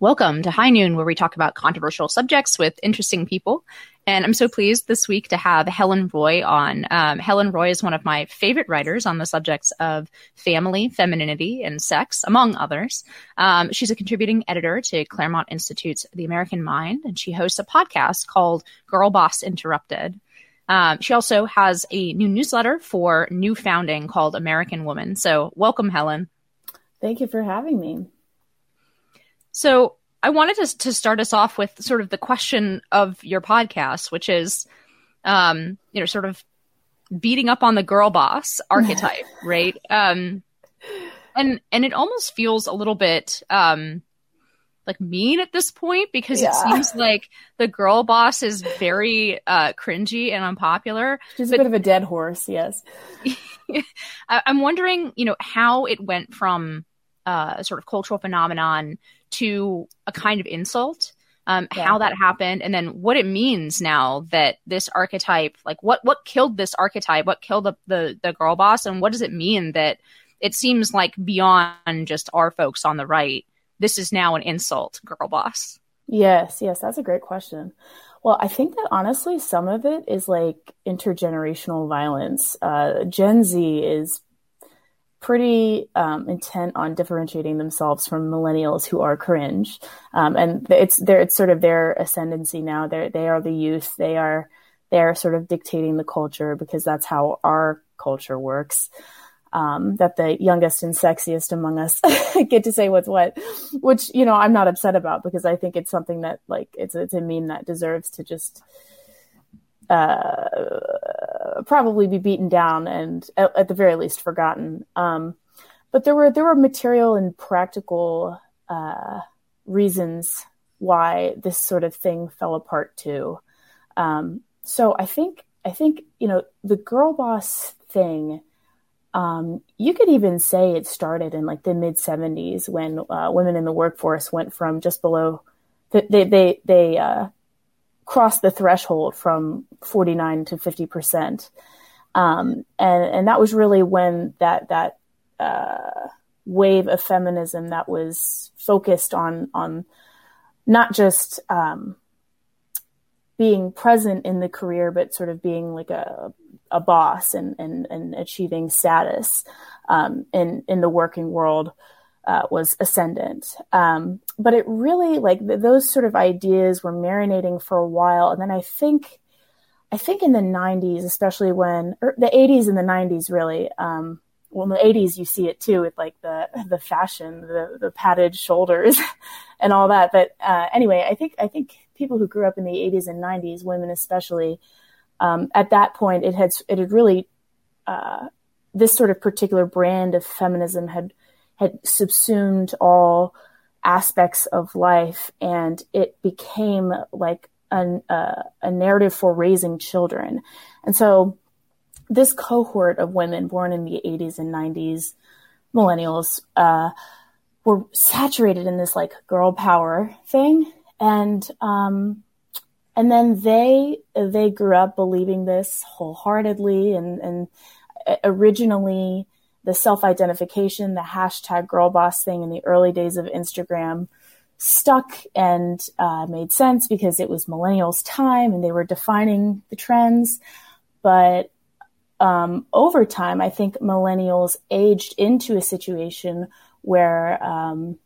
Welcome to High Noon, where we talk about controversial subjects with interesting people. And I'm so pleased this week to have Helen Roy on. Um, Helen Roy is one of my favorite writers on the subjects of family, femininity, and sex, among others. Um, she's a contributing editor to Claremont Institute's The American Mind, and she hosts a podcast called Girl Boss Interrupted. Um, she also has a new newsletter for New Founding called American Woman. So, welcome, Helen. Thank you for having me. So, I wanted to, to start us off with sort of the question of your podcast, which is, um, you know, sort of beating up on the girl boss archetype, right? Um, and and it almost feels a little bit um, like mean at this point because yeah. it seems like the girl boss is very uh, cringy and unpopular. She's but, a bit of a dead horse, yes. I, I'm wondering, you know, how it went from uh, a sort of cultural phenomenon to a kind of insult. Um, yeah. how that happened and then what it means now that this archetype like what what killed this archetype what killed the, the the girl boss and what does it mean that it seems like beyond just our folks on the right this is now an insult girl boss yes yes that's a great question well i think that honestly some of it is like intergenerational violence uh, gen z is pretty um, intent on differentiating themselves from millennials who are cringe, um, and it's their it's sort of their ascendancy now. They they are the youth. They are they are sort of dictating the culture because that's how our culture works. Um, that the youngest and sexiest among us get to say what's what, which you know I'm not upset about because I think it's something that like it's it's a meme that deserves to just uh, probably be beaten down and at, at the very least forgotten. Um, but there were there were material and practical uh, reasons why this sort of thing fell apart too. Um, so I think I think you know the girl boss thing. Um, you could even say it started in like the mid 70s when uh, women in the workforce went from just below they they they uh, crossed the threshold from 49 to 50 percent, um, and and that was really when that that uh, wave of feminism that was focused on on not just um, being present in the career, but sort of being like a a boss and and, and achieving status um, in in the working world uh, was ascendant. Um, but it really like th- those sort of ideas were marinating for a while, and then I think, I think in the '90s, especially when the '80s and the '90s, really. Um, well, in the '80s, you see it too with like the the fashion, the the padded shoulders, and all that. But uh, anyway, I think I think people who grew up in the '80s and '90s, women especially, um, at that point, it had it had really uh, this sort of particular brand of feminism had had subsumed all aspects of life and it became like an, uh, a narrative for raising children. And so this cohort of women born in the 80s and 90s, millennials, uh, were saturated in this like girl power thing. And, um, and then they, they grew up believing this wholeheartedly and, and uh, originally the self identification, the hashtag girl boss thing in the early days of Instagram stuck and uh, made sense because it was millennials' time and they were defining the trends. But um, over time, I think millennials aged into a situation where um,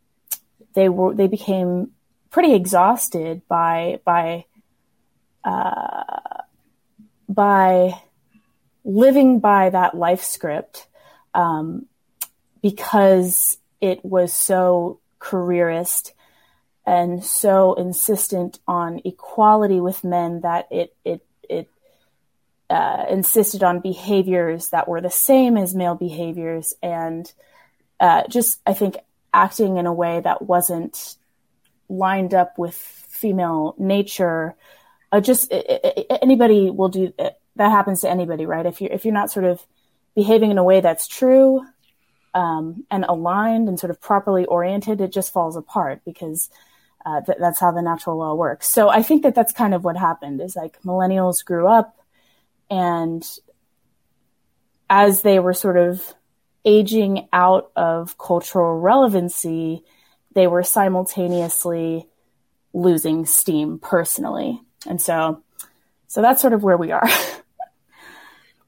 they were they became pretty exhausted by by uh, by living by that life script um, because it was so careerist and so insistent on equality with men that it it it uh, insisted on behaviors that were the same as male behaviors and uh, just I think acting in a way that wasn't lined up with female nature. Uh, just it, it, anybody will do that. Happens to anybody, right? If you if you're not sort of behaving in a way that's true um, and aligned and sort of properly oriented, it just falls apart because uh, th- that's how the natural law works. So I think that that's kind of what happened is like millennials grew up and as they were sort of aging out of cultural relevancy, they were simultaneously losing steam personally. And so, so that's sort of where we are.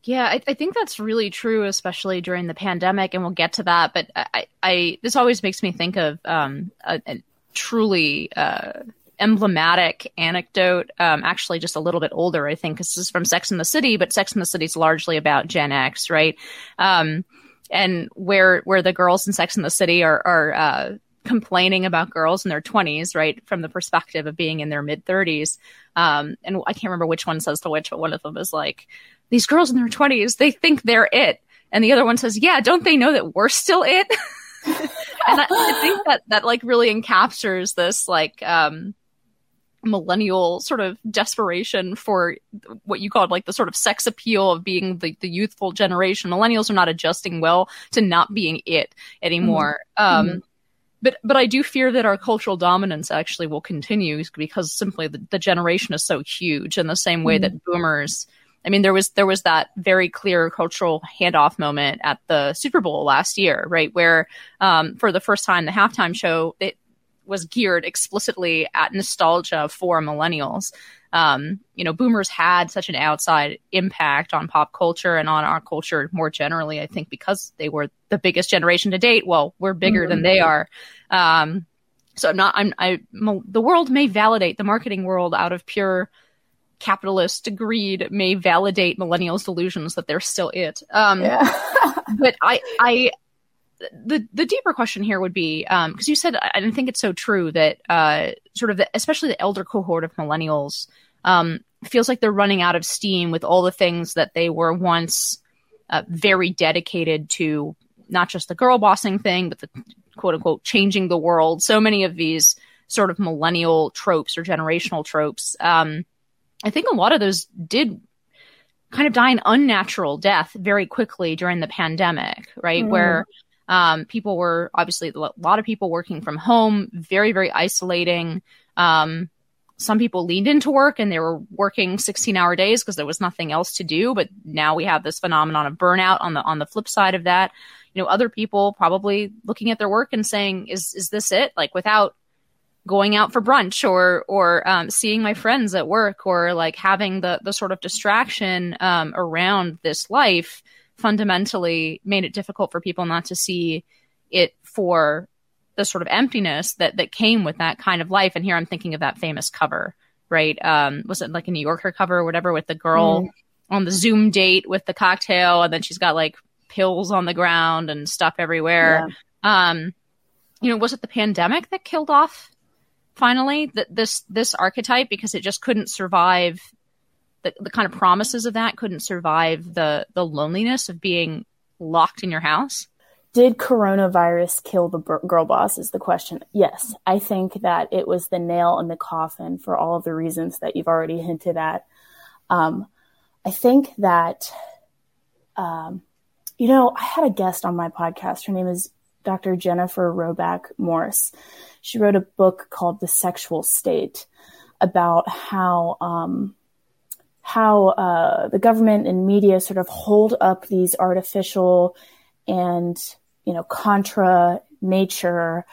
Yeah, I, I, think that's really true, especially during the pandemic, and we'll get to that. But I, I this always makes me think of um, a, a, truly uh, emblematic anecdote. Um, actually, just a little bit older, I think, this is from Sex in the City, but Sex in the City is largely about Gen X, right? Um, and where where the girls in Sex in the City are are uh, complaining about girls in their 20s, right, from the perspective of being in their mid 30s. Um, and I can't remember which one says to which, but one of them is like, these girls in their 20s, they think they're it. And the other one says, yeah, don't they know that we're still it? and I, I, think that that like really encaptures this like um millennial sort of desperation for what you called like the sort of sex appeal of being the, the youthful generation. Millennials are not adjusting well to not being it anymore. Mm-hmm. Um, mm-hmm. But, but I do fear that our cultural dominance actually will continue because simply the, the generation is so huge in the same way mm-hmm. that boomers I mean, there was there was that very clear cultural handoff moment at the Super Bowl last year, right, where um, for the first time the halftime show it was geared explicitly at nostalgia for millennials. Um, you know, boomers had such an outside impact on pop culture and on our culture more generally. I think because they were the biggest generation to date. Well, we're bigger mm-hmm. than they are. Um, so I'm not. I'm. I. The world may validate the marketing world out of pure capitalist greed may validate millennials' delusions that they're still it. Um, yeah. but I, I, the the deeper question here would be because um, you said I think it's so true that uh, sort of the, especially the elder cohort of millennials um, feels like they're running out of steam with all the things that they were once uh, very dedicated to, not just the girl bossing thing, but the quote unquote changing the world. So many of these sort of millennial tropes or generational tropes. Um, I think a lot of those did kind of die an unnatural death very quickly during the pandemic, right? Mm. Where um, people were obviously a lot of people working from home, very, very isolating. Um, some people leaned into work and they were working 16 hour days because there was nothing else to do. But now we have this phenomenon of burnout on the, on the flip side of that. You know, other people probably looking at their work and saying, is, is this it? Like without going out for brunch or or um, seeing my friends at work or like having the the sort of distraction um, around this life fundamentally made it difficult for people not to see it for the sort of emptiness that that came with that kind of life and here i'm thinking of that famous cover right um was it like a new yorker cover or whatever with the girl mm. on the zoom date with the cocktail and then she's got like pills on the ground and stuff everywhere yeah. um you know was it the pandemic that killed off finally that this this archetype because it just couldn't survive the, the kind of promises of that couldn't survive the the loneliness of being locked in your house? Did coronavirus kill the girl boss is the question. Yes i think that it was the nail in the coffin for all of the reasons that you've already hinted at. Um, i think that um, you know i had a guest on my podcast. Her name is dr jennifer roback morse she wrote a book called The Sexual State about how um, how uh, the government and media sort of hold up these artificial and you know contra nature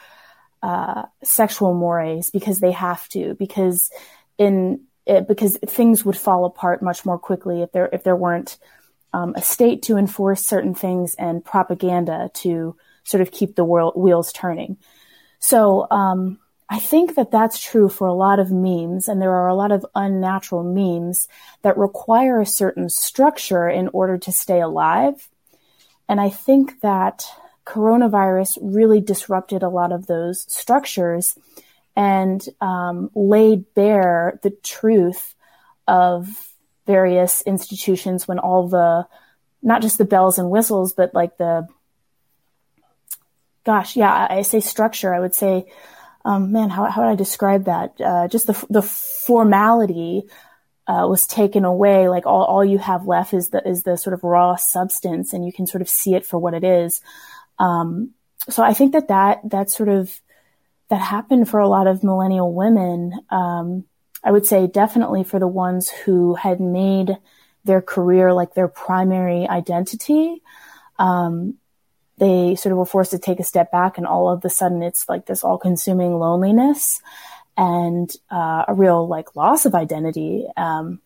uh, sexual mores because they have to because in it, because things would fall apart much more quickly if there if there weren't um, a state to enforce certain things and propaganda to sort of keep the world wheels turning. So um, I think that that's true for a lot of memes, and there are a lot of unnatural memes that require a certain structure in order to stay alive. And I think that coronavirus really disrupted a lot of those structures and um, laid bare the truth of various institutions when all the not just the bells and whistles, but like the gosh, yeah, I say structure. I would say, um, man, how, how would I describe that? Uh, just the, the formality, uh, was taken away. Like all, all you have left is the, is the sort of raw substance and you can sort of see it for what it is. Um, so I think that that, that sort of, that happened for a lot of millennial women. Um, I would say definitely for the ones who had made their career like their primary identity. Um, they sort of were forced to take a step back and all of a sudden it's like this all consuming loneliness and uh, a real like loss of identity um,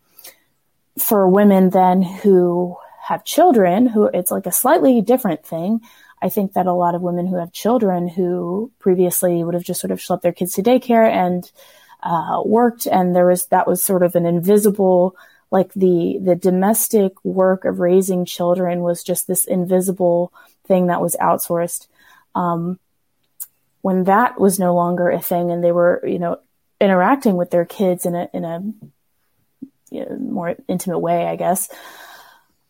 for women then who have children who it's like a slightly different thing. I think that a lot of women who have children who previously would have just sort of schlepped their kids to daycare and uh, worked and there was that was sort of an invisible like the the domestic work of raising children was just this invisible thing that was outsourced um, when that was no longer a thing and they were you know interacting with their kids in a in a you know, more intimate way i guess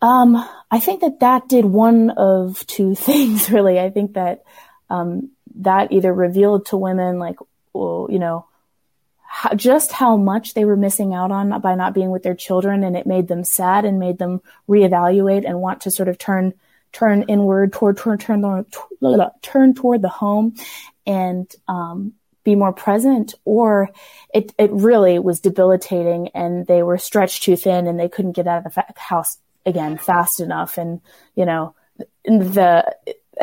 um, i think that that did one of two things really. I think that um, that either revealed to women like well, you know how, just how much they were missing out on by not being with their children, and it made them sad and made them reevaluate and want to sort of turn turn inward toward turn turn turn toward the home and um, be more present or it, it really was debilitating and they were stretched too thin and they couldn't get out of the house again fast enough and you know the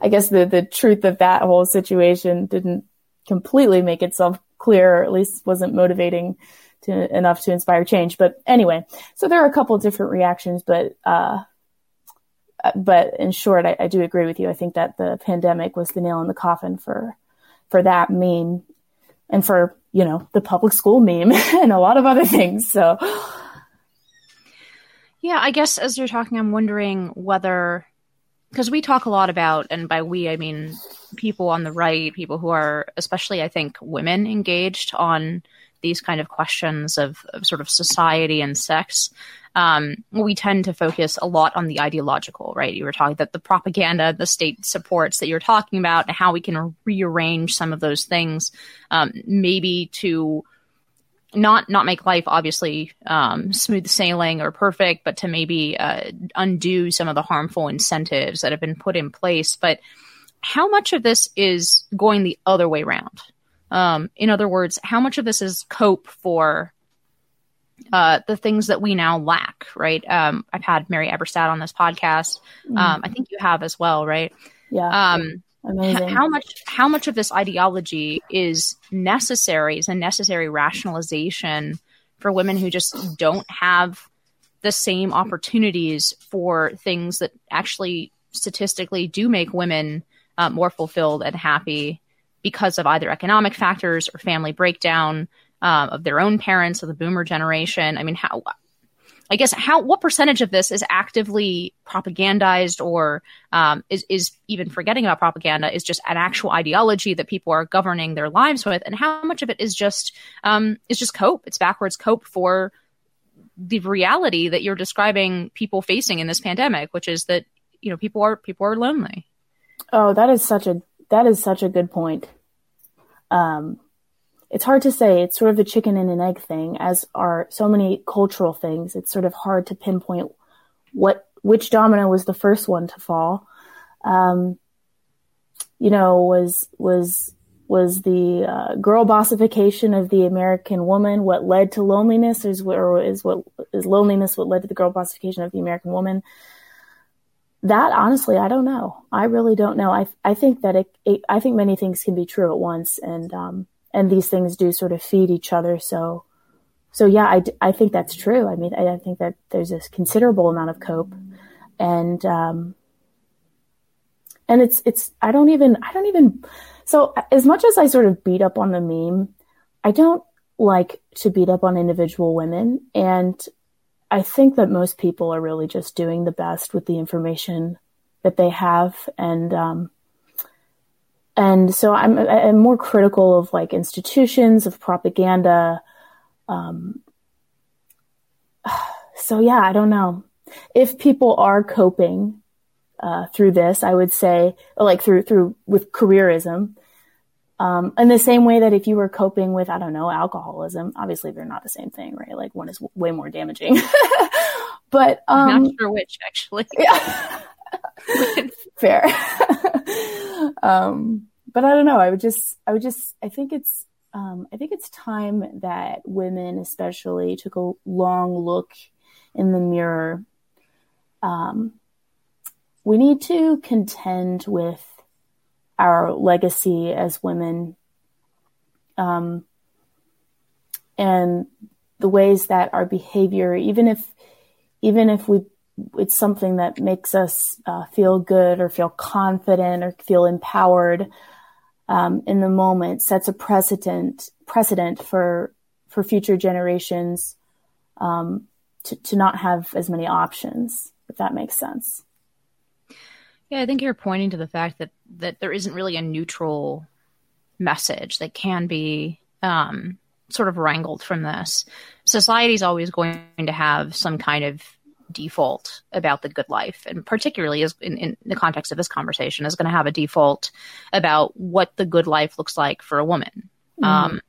i guess the the truth of that whole situation didn't completely make itself clear, or at least wasn't motivating to, enough to inspire change. But anyway, so there are a couple different reactions, but uh, but in short, I, I, do agree with you. I think that the pandemic was the nail in the coffin for for that meme and for you know the public school meme and a lot of other things. So. Yeah, I guess as you're talking, I'm wondering whether because we talk a lot about, and by we, I mean people on the right, people who are, especially, I think, women engaged on these kind of questions of, of sort of society and sex. Um, we tend to focus a lot on the ideological, right? You were talking that the propaganda, the state supports that you're talking about, and how we can rearrange some of those things, um, maybe to not not make life obviously um, smooth sailing or perfect, but to maybe uh, undo some of the harmful incentives that have been put in place. But how much of this is going the other way around? Um, in other words, how much of this is cope for uh, the things that we now lack? Right? Um, I've had Mary Eberstadt on this podcast. Mm-hmm. Um, I think you have as well, right? Yeah. Um, Amazing. How much how much of this ideology is necessary is a necessary rationalization for women who just don't have the same opportunities for things that actually statistically do make women uh, more fulfilled and happy because of either economic factors or family breakdown uh, of their own parents of the boomer generation. I mean, how I guess how what percentage of this is actively propagandized or um, is is even forgetting about propaganda is just an actual ideology that people are governing their lives with, and how much of it is just um, is just cope? It's backwards cope for the reality that you're describing people facing in this pandemic, which is that you know people are people are lonely. Oh, that is such a that is such a good point. Um, it's hard to say. It's sort of a chicken and an egg thing, as are so many cultural things. It's sort of hard to pinpoint what which domino was the first one to fall. Um, you know, was was was the uh, girl bossification of the American woman what led to loneliness, is or is what is loneliness what led to the girl bossification of the American woman? That honestly, I don't know. I really don't know. I I think that it, it I think many things can be true at once, and um, and these things do sort of feed each other. So, so yeah, I, I think that's true. I mean, I, I think that there's a considerable amount of cope and, um, and it's, it's, I don't even, I don't even, so as much as I sort of beat up on the meme, I don't like to beat up on individual women. And I think that most people are really just doing the best with the information that they have. And, um, and so I'm, I'm more critical of like institutions of propaganda um, so yeah i don't know if people are coping uh, through this i would say like through through with careerism um, in the same way that if you were coping with i don't know alcoholism obviously they're not the same thing right? Like one is w- way more damaging. But um, I'm not sure which actually. Yeah. Fair. um, but I don't know. I would just, I would just, I think it's, um, I think it's time that women, especially, took a long look in the mirror, um, we need to contend with our legacy as women um, and the ways that our behavior, even if even if we it's something that makes us uh, feel good or feel confident or feel empowered um, in the moment, sets a precedent precedent for for future generations um, to to not have as many options. If that makes sense. Yeah, I think you're pointing to the fact that that there isn't really a neutral message that can be um, sort of wrangled from this. Society is always going to have some kind of default about the good life, and particularly as in, in the context of this conversation, is going to have a default about what the good life looks like for a woman. Mm-hmm. Um,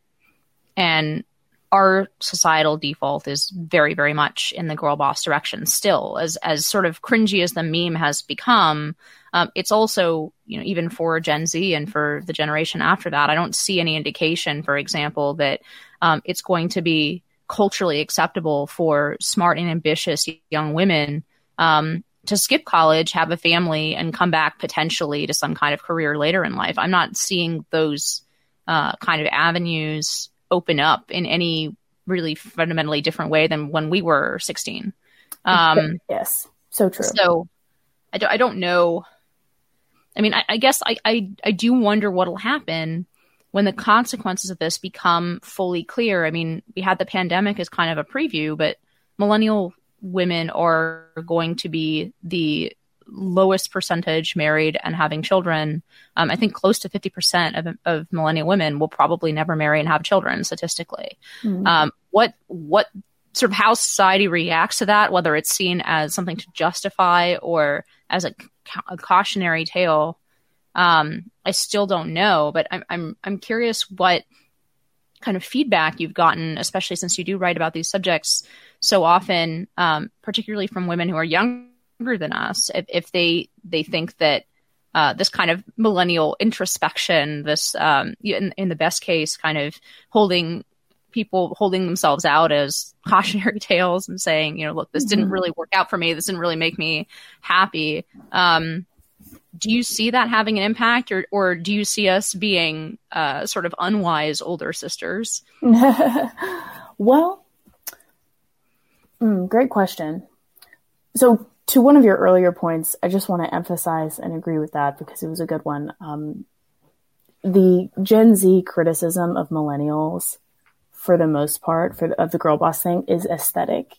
and our societal default is very, very much in the girl boss direction still. As as sort of cringy as the meme has become, um, it's also you know even for Gen Z and for the generation after that, I don't see any indication, for example, that um, it's going to be culturally acceptable for smart and ambitious young women um, to skip college, have a family, and come back potentially to some kind of career later in life. I'm not seeing those uh, kind of avenues open up in any really fundamentally different way than when we were 16. Um, yes, so true. So I, do, I don't know. I mean, I, I guess I, I, I do wonder what'll happen when the consequences of this become fully clear. I mean, we had the pandemic as kind of a preview, but millennial women are going to be the lowest percentage married and having children. Um, I think close to 50% of, of millennial women will probably never marry and have children statistically. Mm-hmm. Um, what, what sort of how society reacts to that, whether it's seen as something to justify or as a, a cautionary tale, um, I still don't know, but I'm, I'm, I'm curious what kind of feedback you've gotten, especially since you do write about these subjects so often, um, particularly from women who are young younger than us if, if they they think that uh, this kind of millennial introspection, this um, in, in the best case, kind of holding people holding themselves out as cautionary tales and saying, you know, look, this mm-hmm. didn't really work out for me. This didn't really make me happy. Um, do you see that having an impact, or or do you see us being uh, sort of unwise older sisters? well, mm, great question. So to one of your earlier points, I just want to emphasize and agree with that because it was a good one. Um, the Gen Z criticism of millennials, for the most part, for the, of the girl boss thing, is aesthetic.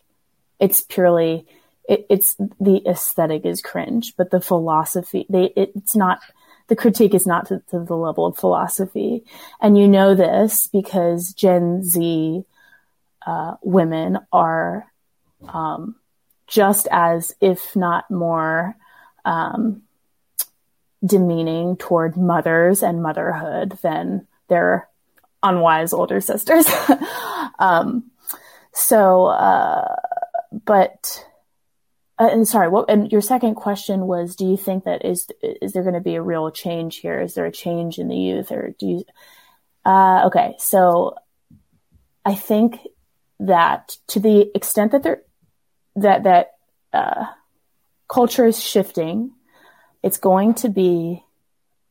It's purely, it, it's the aesthetic is cringe, but the philosophy, they, it, it's not. The critique is not to, to the level of philosophy, and you know this because Gen Z uh, women are um, just as, if not more, um, demeaning toward mothers and motherhood than their unwise older sisters. um, so, uh, but, uh, and sorry, what, and your second question was, do you think that is, is there going to be a real change here? Is there a change in the youth or do you, uh, okay. So I think that to the extent that there, that that uh, culture is shifting. It's going to be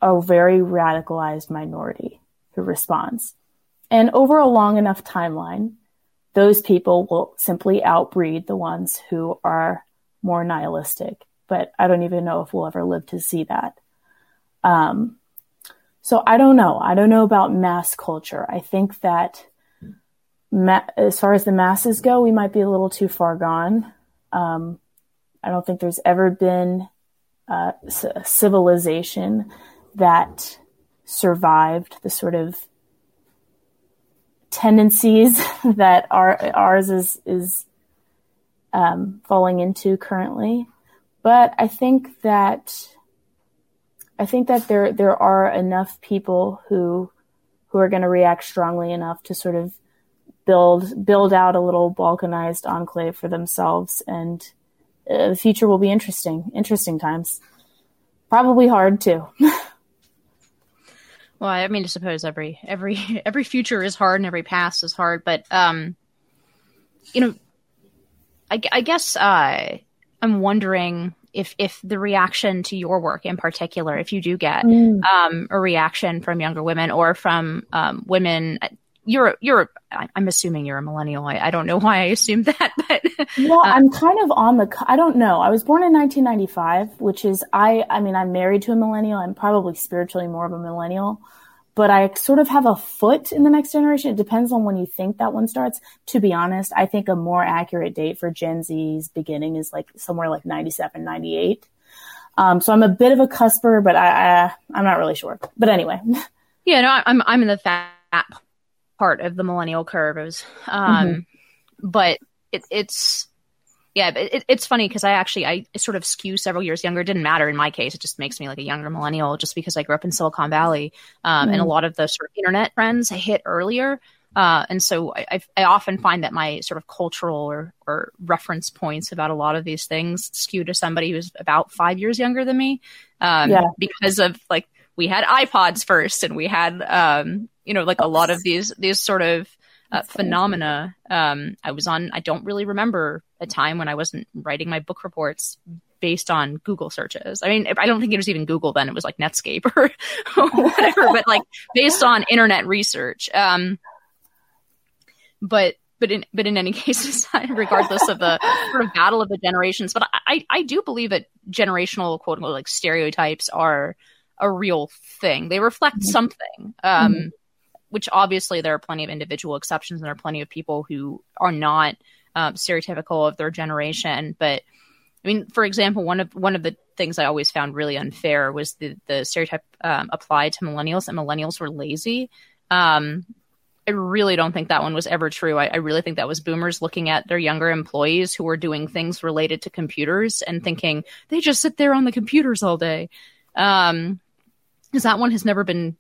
a very radicalized minority who responds. And over a long enough timeline, those people will simply outbreed the ones who are more nihilistic. But I don't even know if we'll ever live to see that. Um, so I don't know. I don't know about mass culture. I think that ma- as far as the masses go, we might be a little too far gone. Um, I don't think there's ever been a civilization that survived the sort of tendencies that our, ours is is um, falling into currently. But I think that I think that there there are enough people who who are going to react strongly enough to sort of build build out a little balkanized enclave for themselves and uh, the future will be interesting interesting times probably hard too well i mean i suppose every every every future is hard and every past is hard but um you know i, I guess uh i'm wondering if if the reaction to your work in particular, if you do get mm. um, a reaction from younger women or from um, women you're you're I'm assuming you're a millennial. I, I don't know why I assumed that, but well, uh, I'm kind of on the. I don't know. I was born in 1995, which is I. I mean, I'm married to a millennial. I'm probably spiritually more of a millennial, but I sort of have a foot in the next generation. It depends on when you think that one starts. To be honest, I think a more accurate date for Gen Z's beginning is like somewhere like 97, 98. Um, so I'm a bit of a cusper, but I, I I'm not really sure. But anyway. Yeah, no, I'm I'm in the fat part of the millennial curve. It was, um, mm-hmm. but it, it's, yeah, it, it's funny because I actually I sort of skew several years younger. It didn't matter in my case; it just makes me like a younger millennial, just because I grew up in Silicon Valley, um, mm and a mm-hmm. lot of the sort of internet trends hit earlier. Uh, and so I, I, often find that my sort of cultural or, or reference points about a lot of these things skew to somebody who's about five years younger than me, um, yeah. because of like we had iPods first, and we had um, you know like a lot of these these sort of uh, phenomena. Um, I was on. I don't really remember a time when I wasn't writing my book reports based on Google searches. I mean, I don't think it was even Google then. It was like Netscape or, whatever, but like based on internet research. Um, but but in but in any case, regardless of the sort of battle of the generations, but I I do believe that generational quote unquote like stereotypes are a real thing. They reflect mm-hmm. something. Um, mm-hmm. Which obviously there are plenty of individual exceptions, and there are plenty of people who are not um, stereotypical of their generation. But I mean, for example, one of one of the things I always found really unfair was the the stereotype um, applied to millennials and millennials were lazy. Um, I really don't think that one was ever true. I, I, really think that was boomers looking at their younger employees who were doing things related to computers and thinking they just sit there on the computers all day. Um, because that one has never been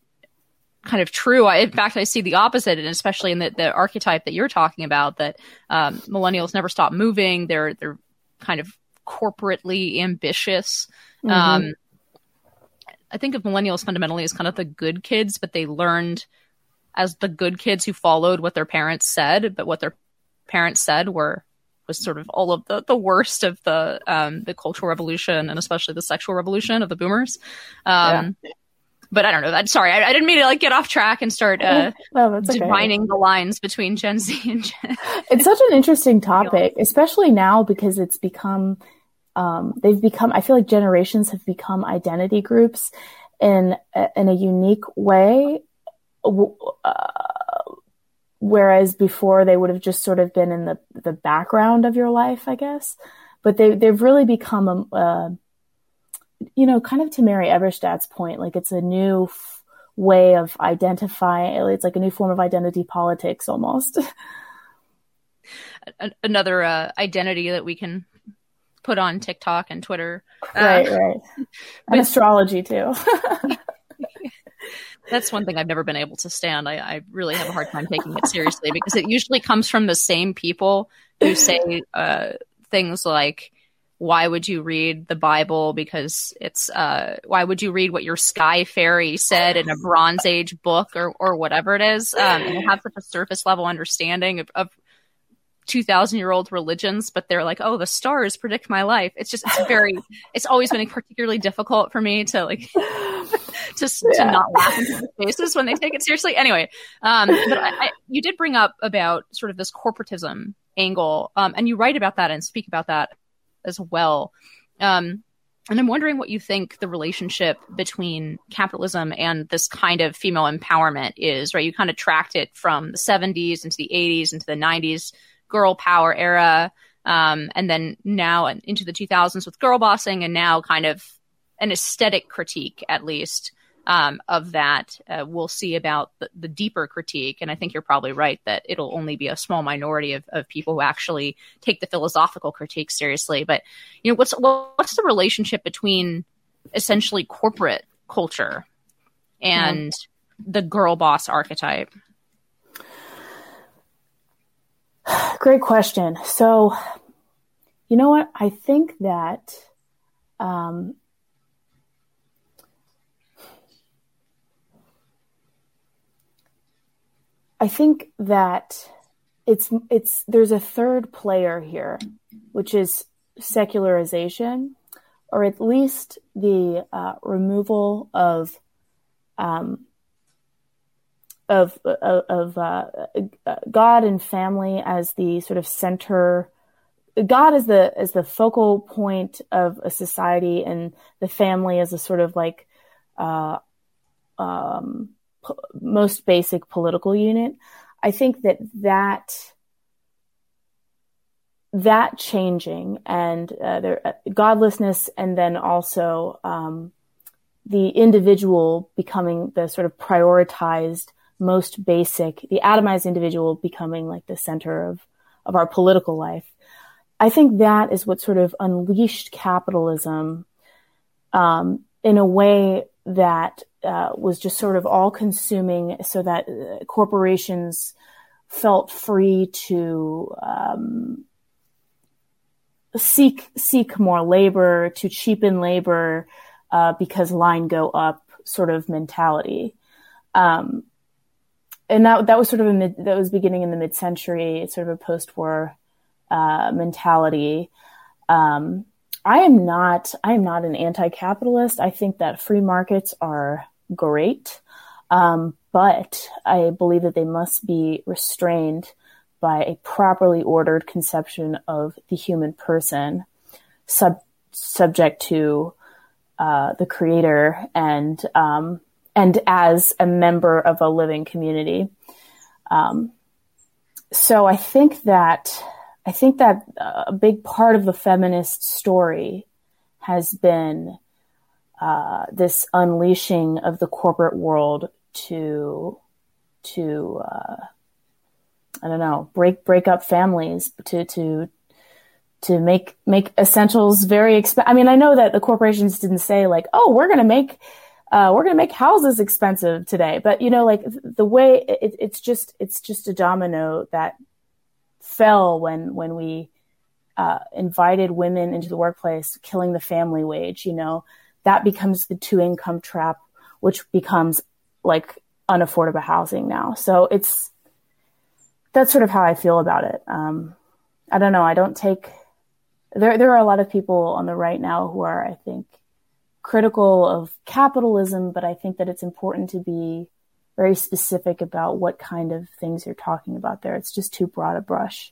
kind of true. I, in fact, I see the opposite, and especially in the, the archetype that you're talking about, that um, millennials never stop moving. They're they're kind of corporately ambitious. Mm-hmm. Um, I think of millennials fundamentally as kind of the good kids, but they learned as the good kids who followed what their parents said, but what their parents said were was sort of all of the, the worst of the um, the cultural revolution and especially the sexual revolution of the boomers. Um, yeah but I don't know. I'm sorry. I, I, didn't mean to like get off track and start uh, oh, defining okay. the lines between Gen Z and Gen. It's such an interesting topic, especially now because it's become. Um, they've become. I feel like generations have become identity groups in in a unique way. Uh, whereas before they would have just sort of been in the the background of your life, I guess. But they they've really become a, a you know, kind of to Mary Eberstadt's point, like it's a new f- way of identifying. It's like a new form of identity politics almost. Another uh, identity that we can put on TikTok and Twitter. Right, uh, right. And astrology too. That's one thing I've never been able to stand. I, I, really have a hard time taking it seriously because it usually comes from the same people who say uh, things like, why would you read the Bible? Because it's uh, why would you read what your sky fairy said in a Bronze Age book or or whatever it is? Um, and have such a surface level understanding of, of two thousand year old religions, but they're like, oh, the stars predict my life. It's just it's very. It's always been particularly difficult for me to like just yeah. to not laugh in people's faces when they take it seriously. Anyway, um, but I, I, you did bring up about sort of this corporatism angle, um, and you write about that and speak about that as well. Um, and I'm wondering what you think the relationship between capitalism and this kind of female empowerment is, right? You kind of tracked it from the 70s into the 80s into the 90s, girl power era, um, and then now into the 2000s with girl bossing, and now kind of an aesthetic critique, at least, um, of that. Uh, we'll see about the, the, deeper critique. And I think you're probably right that it'll only be a small minority of, of people who actually take the philosophical critique seriously. But, you know, what's, what's the relationship between essentially corporate culture and yeah. the girl boss archetype? Great question. So, you know what? I think that um, I think that it's it's there's a third player here, which is secularization or at least the uh, removal of um, of of, of uh, God and family as the sort of center. God is the as the focal point of a society, and the family as a sort of like uh, um, p- most basic political unit. I think that that that changing and uh, there, uh, godlessness, and then also um, the individual becoming the sort of prioritized, most basic, the atomized individual becoming like the center of of our political life. I think that is what sort of unleashed capitalism um, in a way that uh, was just sort of all consuming so that uh, corporations felt free to um, seek seek more labor to cheapen labor uh, because line go up sort of mentality. Um, and that that was sort of a mid, that was beginning in the mid century sort of a post war uh, mentality. Um, I am not I am not an anti-capitalist. I think that free markets are great, um, but I believe that they must be restrained by a properly ordered conception of the human person, sub- subject to uh, the creator and um, and as a member of a living community. Um, so I think that I think that a big part of the feminist story has been uh, this unleashing of the corporate world to to uh, I don't know break break up families to to to make make essentials very expensive. I mean, I know that the corporations didn't say like, oh, we're going to make uh, we're going to make houses expensive today, but you know, like the way it, it's just it's just a domino that fell when when we uh, invited women into the workplace, killing the family wage. You know, that becomes the two income trap, which becomes like unaffordable housing now. So it's that's sort of how I feel about it. Um, I don't know. I don't take there. There are a lot of people on the right now who are, I think, critical of capitalism, but I think that it's important to be very specific about what kind of things you're talking about there. It's just too broad a brush.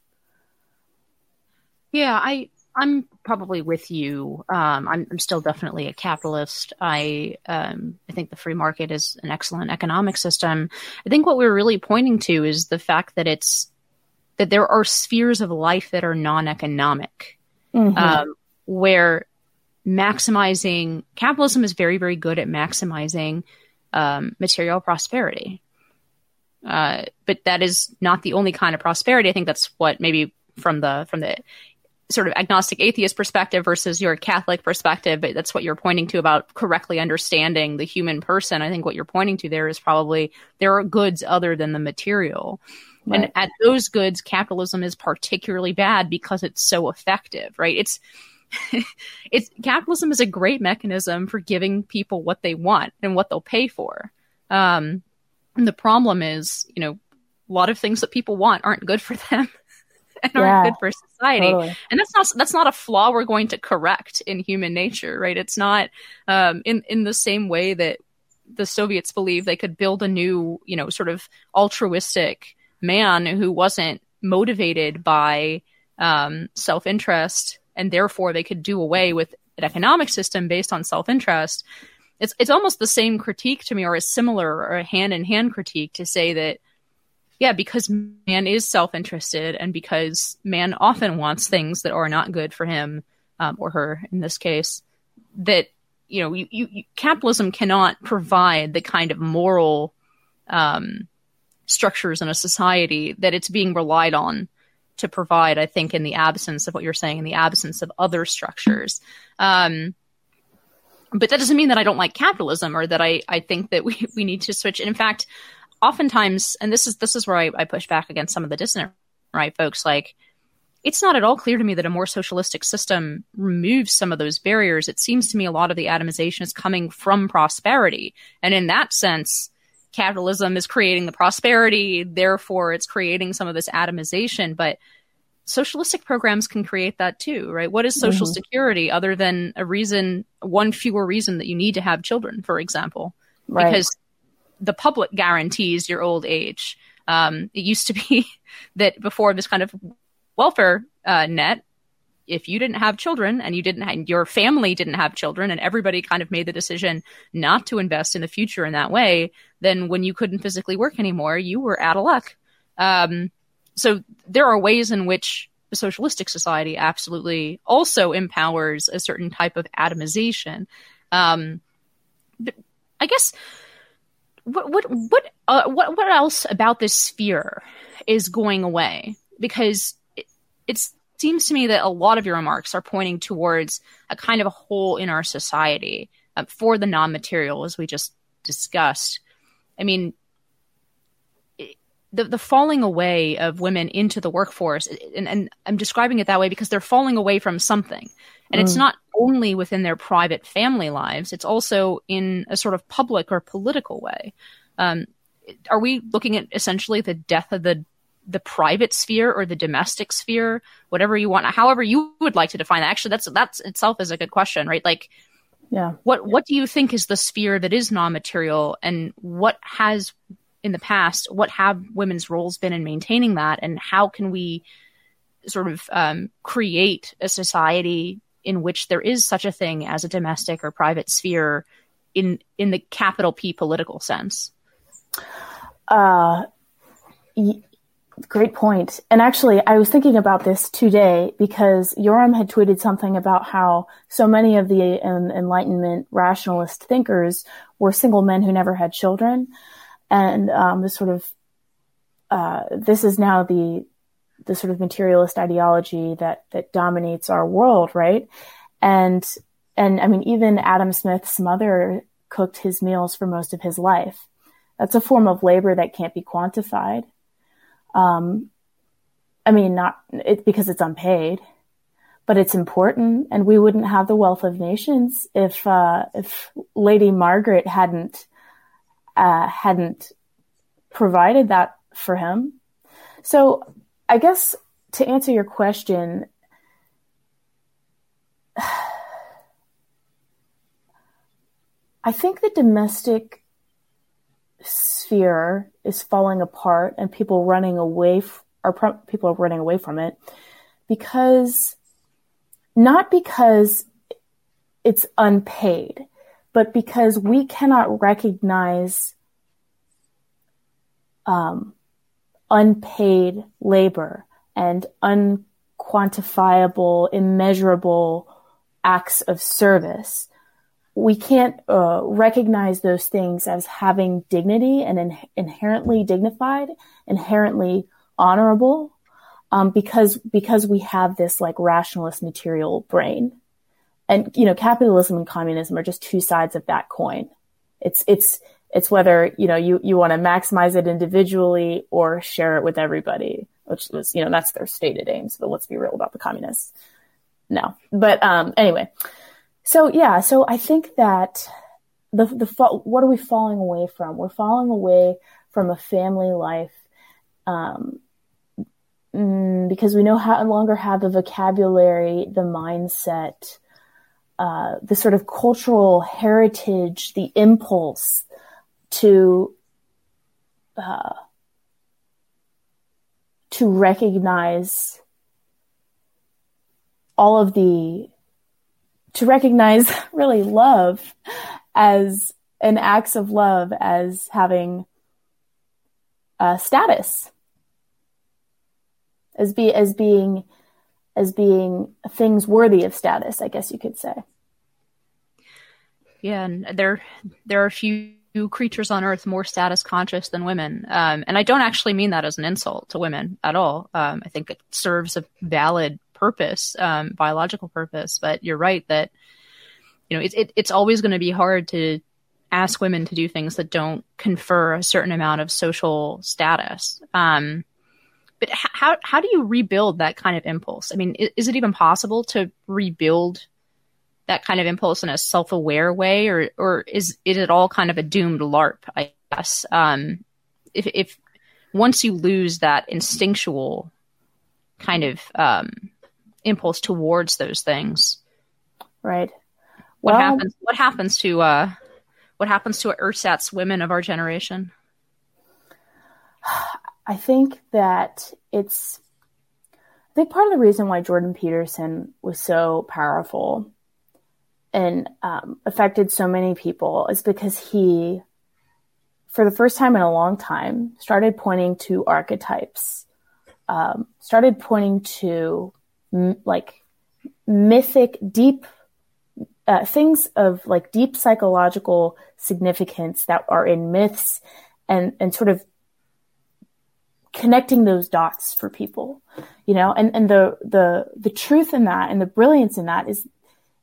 Yeah, I I'm probably with you. Um, I'm, I'm, still definitely a capitalist. I um, I think the free market is an excellent economic system. I think what we're really pointing to is the fact that it's that there are spheres of life that are non-economic, mm-hmm. um, where maximizing capitalism is very very good at maximizing um, material prosperity. Uh, but that is not the only kind of prosperity. I think that's what maybe from the from the sort of agnostic atheist perspective versus your Catholic perspective, but that's what you're pointing to about correctly understanding the human person. I think what you're pointing to there is probably there are goods other than the material. Right. And at those goods, capitalism is particularly bad because it's so effective, right? It's it's capitalism is a great mechanism for giving people what they want and what they'll pay for. Um, and the problem is, you know, a lot of things that people want aren't good for them and yeah, aren't good for society. Totally. And that's not that's not a flaw we're going to correct in human nature, right? It's not um, in in the same way that the Soviets believe they could build a new, you know, sort of altruistic man who wasn't motivated by um, self interest and therefore they could do away with an economic system based on self-interest it's it's almost the same critique to me or a similar or a hand in hand critique to say that yeah because man is self-interested and because man often wants things that are not good for him um, or her in this case that you know you, you, capitalism cannot provide the kind of moral um, structures in a society that it's being relied on to provide, I think, in the absence of what you're saying, in the absence of other structures. Um, but that doesn't mean that I don't like capitalism or that I, I think that we, we need to switch. And in fact, oftentimes, and this is this is where I, I push back against some of the dissident right folks, like it's not at all clear to me that a more socialistic system removes some of those barriers. It seems to me a lot of the atomization is coming from prosperity. And in that sense, capitalism is creating the prosperity, therefore it's creating some of this atomization. But socialistic programs can create that too, right? What is social mm-hmm. security other than a reason, one fewer reason that you need to have children, for example? Right. Because the public guarantees your old age. Um, it used to be that before this kind of welfare uh, net, if you didn't have children and you didn't have, your family didn't have children and everybody kind of made the decision not to invest in the future in that way, then when you couldn't physically work anymore, you were out of luck. Um, so there are ways in which a socialistic society absolutely also empowers a certain type of atomization. Um, I guess what what what uh, what what else about this sphere is going away? Because it, it seems to me that a lot of your remarks are pointing towards a kind of a hole in our society uh, for the non-material, as we just discussed. I mean, the, the falling away of women into the workforce, and, and I'm describing it that way because they're falling away from something. And mm. it's not only within their private family lives, it's also in a sort of public or political way. Um, are we looking at essentially the death of the the private sphere or the domestic sphere, whatever you want, however you would like to define that. Actually, that's that's itself is a good question, right? Like, yeah, what what do you think is the sphere that is non-material, and what has in the past, what have women's roles been in maintaining that, and how can we sort of um, create a society in which there is such a thing as a domestic or private sphere in in the capital P political sense? Uh, y- great point. And actually, I was thinking about this today because Yoram had tweeted something about how so many of the um, Enlightenment rationalist thinkers were single men who never had children and um, this sort of uh, this is now the the sort of materialist ideology that that dominates our world, right? And and I mean, even Adam Smith's mother cooked his meals for most of his life. That's a form of labor that can't be quantified. Um, I mean, not it, because it's unpaid, but it's important, and we wouldn't have the wealth of nations if uh, if Lady Margaret hadn't uh, hadn't provided that for him. So I guess to answer your question, I think the domestic sphere is falling apart and people running away f- or people are running away from it because not because it's unpaid but because we cannot recognize um, unpaid labor and unquantifiable, immeasurable acts of service, we can't uh, recognize those things as having dignity and in- inherently dignified, inherently honorable, um, because because we have this like rationalist material brain. And you know capitalism and communism are just two sides of that coin. It's it's it's whether you know you you want to maximize it individually or share it with everybody which was you know that's their stated aims but let's be real about the communists no but um anyway so yeah so i think that the the what are we falling away from? We're falling away from a family life um mm, because we no longer have the vocabulary the mindset uh, the sort of cultural heritage, the impulse to uh, to recognize all of the to recognize really love as an acts of love as having a status as be as being as being things worthy of status, I guess you could say. Yeah, and there there are few creatures on Earth more status conscious than women, um, and I don't actually mean that as an insult to women at all. Um, I think it serves a valid purpose, um, biological purpose. But you're right that you know it, it, it's always going to be hard to ask women to do things that don't confer a certain amount of social status. Um, but how how do you rebuild that kind of impulse? I mean, is, is it even possible to rebuild that kind of impulse in a self aware way, or or is it all kind of a doomed LARP? I guess um, if if once you lose that instinctual kind of um, impulse towards those things. Right. What well, happens? What happens to uh, what happens to ersatz women of our generation? I think that it's. I think part of the reason why Jordan Peterson was so powerful and um, affected so many people is because he, for the first time in a long time, started pointing to archetypes, um, started pointing to like mythic, deep uh, things of like deep psychological significance that are in myths and and sort of connecting those dots for people you know? And and the the the truth in that and the brilliance in that is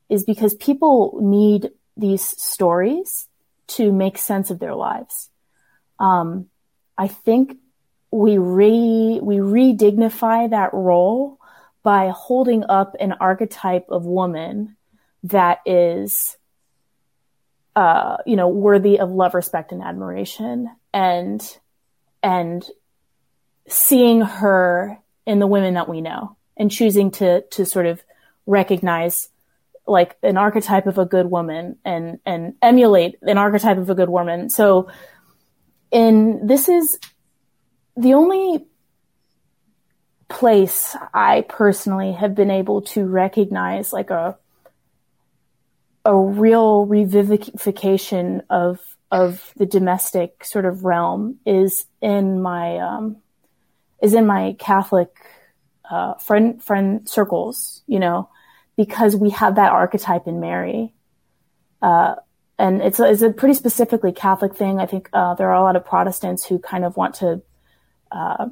is because people need these stories to make sense of their lives. Um i think we re we redignify that role by holding up an archetype of woman that is uh, you know worthy of love respect and admiration. And and seeing her in the women that we know and choosing to to sort of recognize like an archetype of a good woman and and emulate an archetype of a good woman. So in this is the only place i personally have been able to recognize like a a real revivification of of the domestic sort of realm is in my um, is in my Catholic uh, friend friend circles, you know, because we have that archetype in Mary, uh, and it's a, it's a pretty specifically Catholic thing. I think uh, there are a lot of Protestants who kind of want to uh,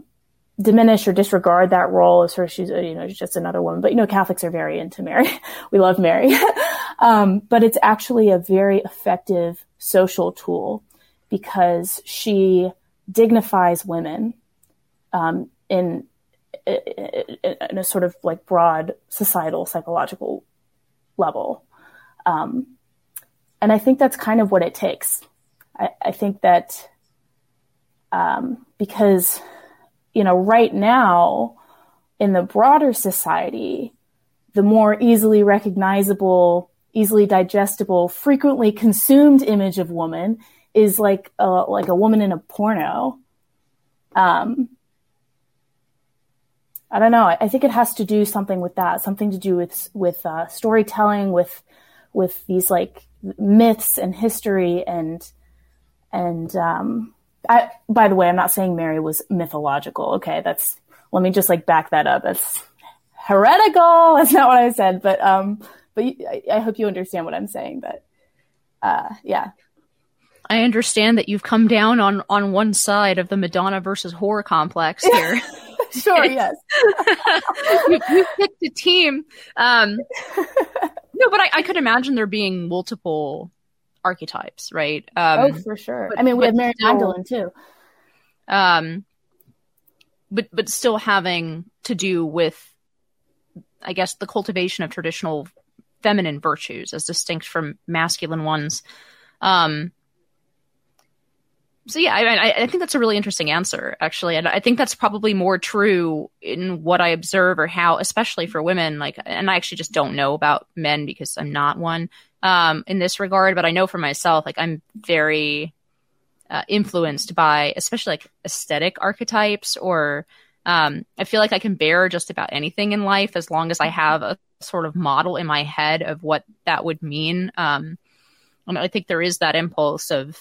diminish or disregard that role as sort of she's you know just another woman. But you know, Catholics are very into Mary. we love Mary, um, but it's actually a very effective social tool because she dignifies women um, in in a sort of like broad societal psychological level. Um, and I think that's kind of what it takes. I, I think that um, because you know, right now in the broader society, the more easily recognizable, easily digestible, frequently consumed image of woman is like a, like a woman in a porno. Um, I don't know. I, I think it has to do something with that, something to do with with uh, storytelling, with with these like myths and history and and um, I, by the way, I'm not saying Mary was mythological. Okay, that's let me just like back that up. That's heretical. That's not what I said. But um, but I, I hope you understand what I'm saying. But uh, yeah. I understand that you've come down on on one side of the Madonna versus whore complex here. sure, yes. you, you, picked a team. Um, no, but I, I could imagine there being multiple archetypes, right? Um, oh, for sure. But, I mean, we have Mary Magdalene too. Um, but but still having to do with, I guess, the cultivation of traditional feminine virtues as distinct from masculine ones. Um, so yeah, I, I, think that's a really interesting answer, actually, and I think that's probably more true in what I observe or how, especially for women. Like, and I actually just don't know about men because I'm not one um, in this regard, but I know for myself, like I'm very uh, influenced by, especially like aesthetic archetypes, or um, I feel like I can bear just about anything in life as long as I have a sort of model in my head of what that would mean. Um, and I think there is that impulse of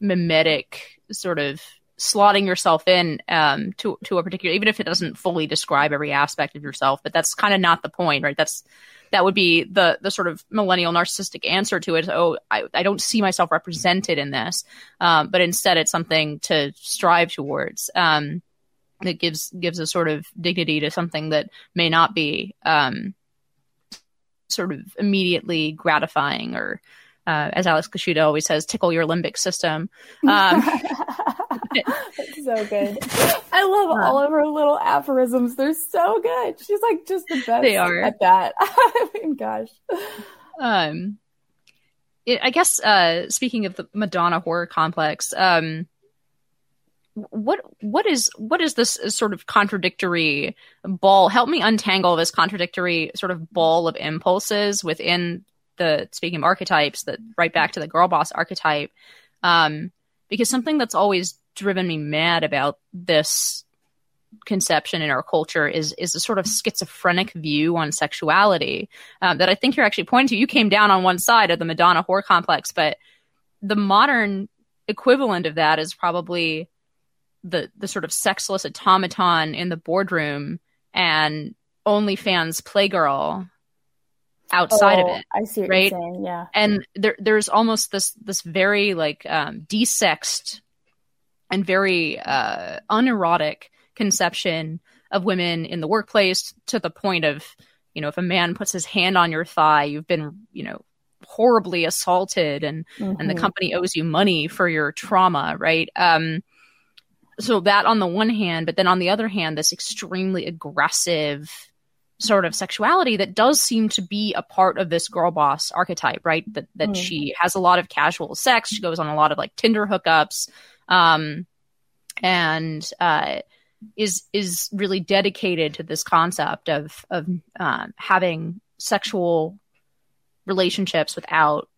mimetic sort of slotting yourself in um, to to a particular, even if it doesn't fully describe every aspect of yourself. But that's kind of not the point, right? That's that would be the the sort of millennial narcissistic answer to it. Oh, I, I don't see myself represented in this, um, but instead it's something to strive towards. Um, that gives gives a sort of dignity to something that may not be um, sort of immediately gratifying or uh, as Alex Kaschuta always says, tickle your limbic system. Um, so good. I love all of her little aphorisms. They're so good. She's like just the best they are. at that. I mean, gosh. Um, it, I guess uh, speaking of the Madonna whore complex, um, what what is what is this sort of contradictory ball? Help me untangle this contradictory sort of ball of impulses within the speaking of archetypes that right back to the girl boss archetype. Um, because something that's always driven me mad about this conception in our culture is is a sort of schizophrenic view on sexuality um, that I think you're actually pointing to. You came down on one side of the Madonna whore complex, but the modern equivalent of that is probably the the sort of sexless automaton in the boardroom and OnlyFans playgirl outside oh, of it. I see what right? you're saying. Yeah. And there there's almost this this very like um desexed and very uh unerotic conception of women in the workplace to the point of, you know, if a man puts his hand on your thigh, you've been, you know, horribly assaulted and mm-hmm. and the company owes you money for your trauma, right? Um so that on the one hand, but then on the other hand, this extremely aggressive sort of sexuality that does seem to be a part of this girl boss archetype, right? That that mm. she has a lot of casual sex, she goes on a lot of like Tinder hookups, um, and uh, is is really dedicated to this concept of of um, having sexual relationships without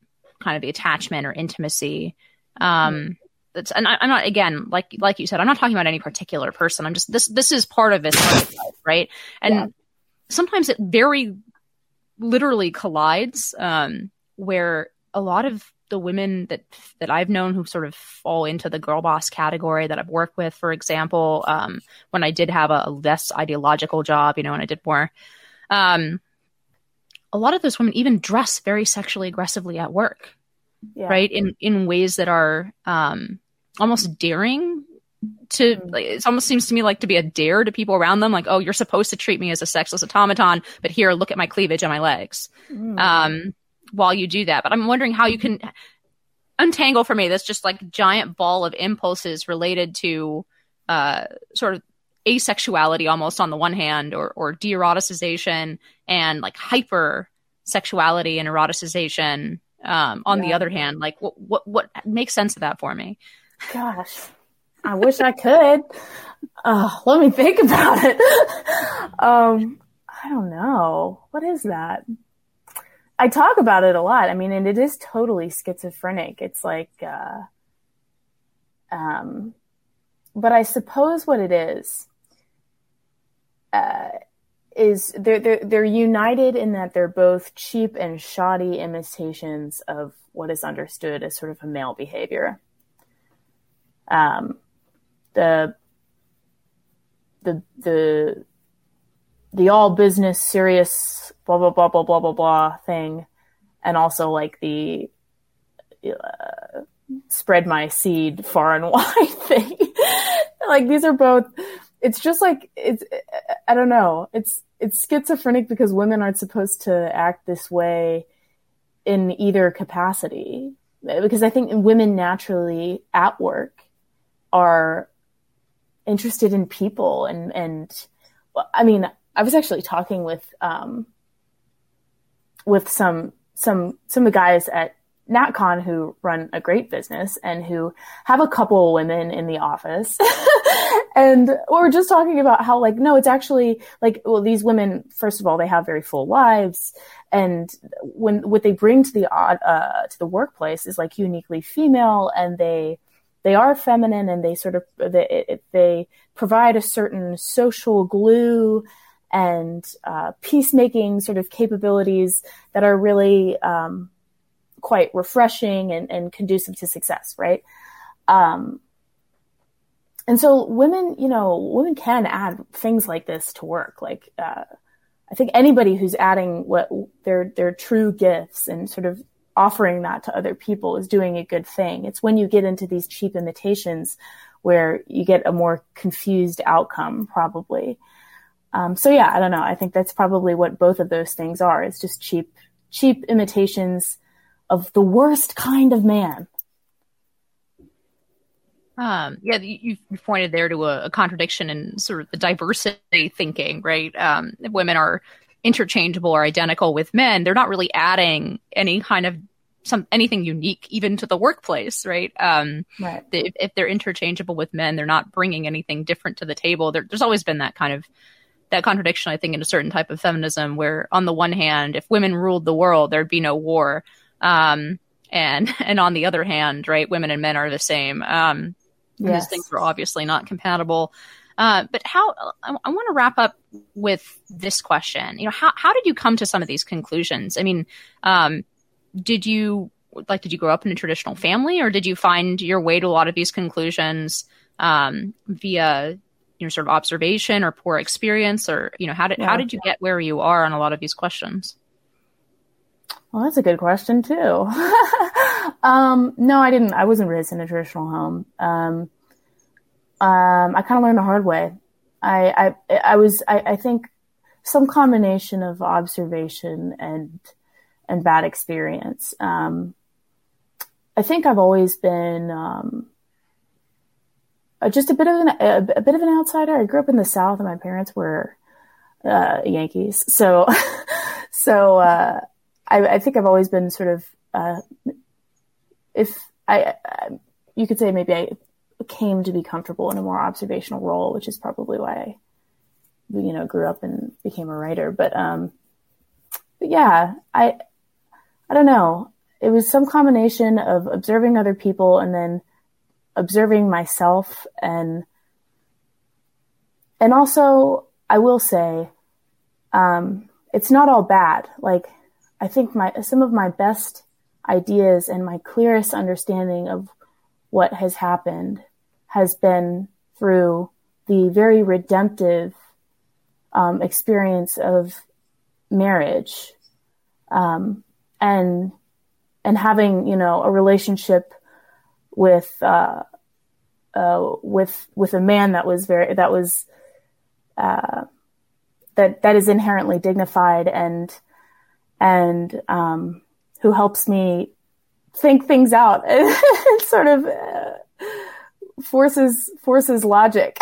kind of the attachment or intimacy. Um, that's and I, am not again like like you said i'm not talking about any particular person i'm just this this is part of this life, right and yeah. sometimes it very literally collides um where a lot of the women that that I've known who sort of fall into the girl boss category that I've worked with, for example, um, when I did have a, a, less ideological job, you know, and I did more, um, a lot of those women even dress very sexually aggressively at work yeah. right? In in ways that are um, almost daring to mm. like, it almost seems to me like to be a dare to people around them like oh you're supposed to treat me as a sexless automaton but here look at my cleavage and my legs mm. um, while you do that but i'm wondering how you can untangle for me this just like giant ball of impulses related to uh, sort of asexuality almost on the one hand or or de-eroticization and like hyper sexuality and eroticization um, on yeah. the other hand, like what, what, what makes sense of that for me? Gosh, I wish I could. Uh, let me think about it. um, I don't know. What is that? I talk about it a lot. I mean, and it is totally schizophrenic. It's like, uh, um, but I suppose what it is, uh, is they're, they're they're united in that they're both cheap and shoddy imitations of what is understood as sort of a male behavior. Um, the the the the all business serious blah blah blah blah blah blah blah thing, and also like the uh, spread my seed far and wide thing. like these are both it's just like it's I don't know. It's it's schizophrenic because women aren't supposed to act this way in either capacity. Because I think women naturally at work are interested in people and and I mean I was actually talking with um with some some some of the guys at NatCon who run a great business and who have a couple of women in the office. and we're just talking about how like, no, it's actually like, well, these women, first of all, they have very full lives. And when, what they bring to the, uh, to the workplace is like uniquely female and they, they are feminine and they sort of, they, they provide a certain social glue and, uh, peacemaking sort of capabilities that are really, um, quite refreshing and, and conducive to success, right? Um, and so women, you know, women can add things like this to work. Like, uh, I think anybody who's adding what their their true gifts and sort of offering that to other people is doing a good thing. It's when you get into these cheap imitations where you get a more confused outcome, probably. Um, so yeah, I don't know. I think that's probably what both of those things are. It's just cheap, cheap imitations of the worst kind of man. Um, yeah, you, you pointed there to a, a, contradiction in sort of the diversity thinking, right? Um, women are interchangeable or identical with men. They're not really adding any kind of some anything unique even to the workplace, right? Um, right. If, if, they're interchangeable with men, they're not bringing anything different to the table. There, there's always been that kind of that contradiction, I think, in a certain type of feminism, where on the one hand, if women ruled the world, there'd be no war, um, and and on the other hand, right, women and men are the same. Um, yes. These things are obviously not compatible. Uh, but how I, I want to wrap up with this question. You know, how how did you come to some of these conclusions? I mean, um, did you like did you grow up in a traditional family, or did you find your way to a lot of these conclusions um, via you know sort of observation or poor experience, or you know how did yeah. how did you get where you are on a lot of these questions? Well, that's a good question too. um, no, I didn't. I wasn't raised in a traditional home. Um, um, I kind of learned the hard way. I, I, I was, I, I, think some combination of observation and, and bad experience. Um, I think I've always been, um, just a bit of an, a, a, bit of an outsider. I grew up in the South and my parents were, uh, Yankees. So, so, uh, I, I, think I've always been sort of, uh, if I, you could say maybe I came to be comfortable in a more observational role, which is probably why I, you know, grew up and became a writer. But, um, but yeah, I, I don't know. It was some combination of observing other people and then observing myself and, and also I will say, um, it's not all bad. Like, I think my, some of my best ideas and my clearest understanding of what has happened has been through the very redemptive um, experience of marriage um, and and having you know a relationship with uh, uh, with with a man that was very that was uh, that that is inherently dignified and and um, who helps me think things out and sort of uh, forces forces logic.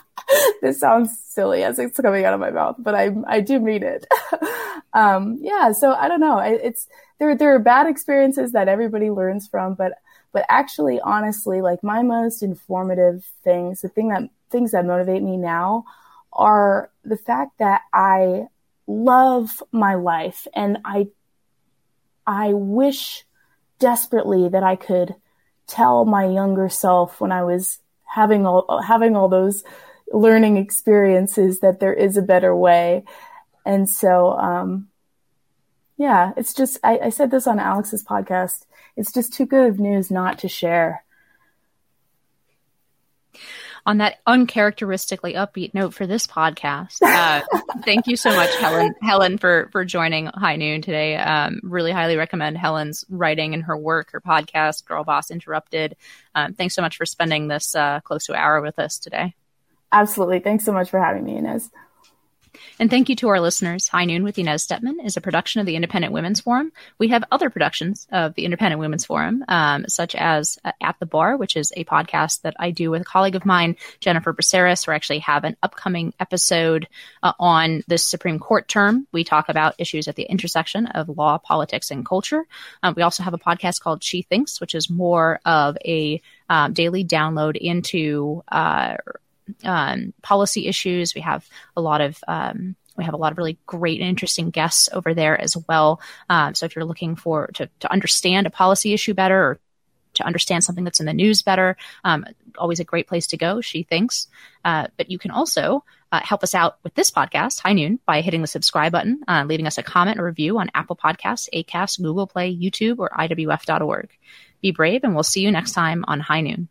this sounds silly as it's coming out of my mouth, but I I do mean it. um, yeah, so I don't know. It's there there are bad experiences that everybody learns from, but but actually, honestly, like my most informative things, the thing that things that motivate me now are the fact that I love my life and I I wish desperately that I could tell my younger self when I was having all having all those learning experiences that there is a better way. And so, um, yeah, it's just I, I said this on Alex's podcast. It's just too good of news not to share on that uncharacteristically upbeat note for this podcast. Uh, thank you so much, Helen, Helen, for for joining High Noon today. Um, really highly recommend Helen's writing and her work, her podcast, Girl Boss Interrupted. Um, thanks so much for spending this uh, close to an hour with us today. Absolutely. Thanks so much for having me, Inez. And thank you to our listeners. High Noon with Inez Stepman is a production of the Independent Women's Forum. We have other productions of the Independent Women's Forum, um, such as uh, At the Bar, which is a podcast that I do with a colleague of mine, Jennifer Braceras. We actually have an upcoming episode uh, on the Supreme Court term. We talk about issues at the intersection of law, politics, and culture. Um, we also have a podcast called She Thinks, which is more of a um, daily download into uh, um, policy issues. We have a lot of um, we have a lot of really great and interesting guests over there as well. Um, so if you're looking for to, to understand a policy issue better or to understand something that's in the news better, um, always a great place to go. She thinks, uh, but you can also uh, help us out with this podcast, High Noon, by hitting the subscribe button, uh, leaving us a comment or review on Apple Podcasts, Acast, Google Play, YouTube, or IWF.org. Be brave, and we'll see you next time on High Noon.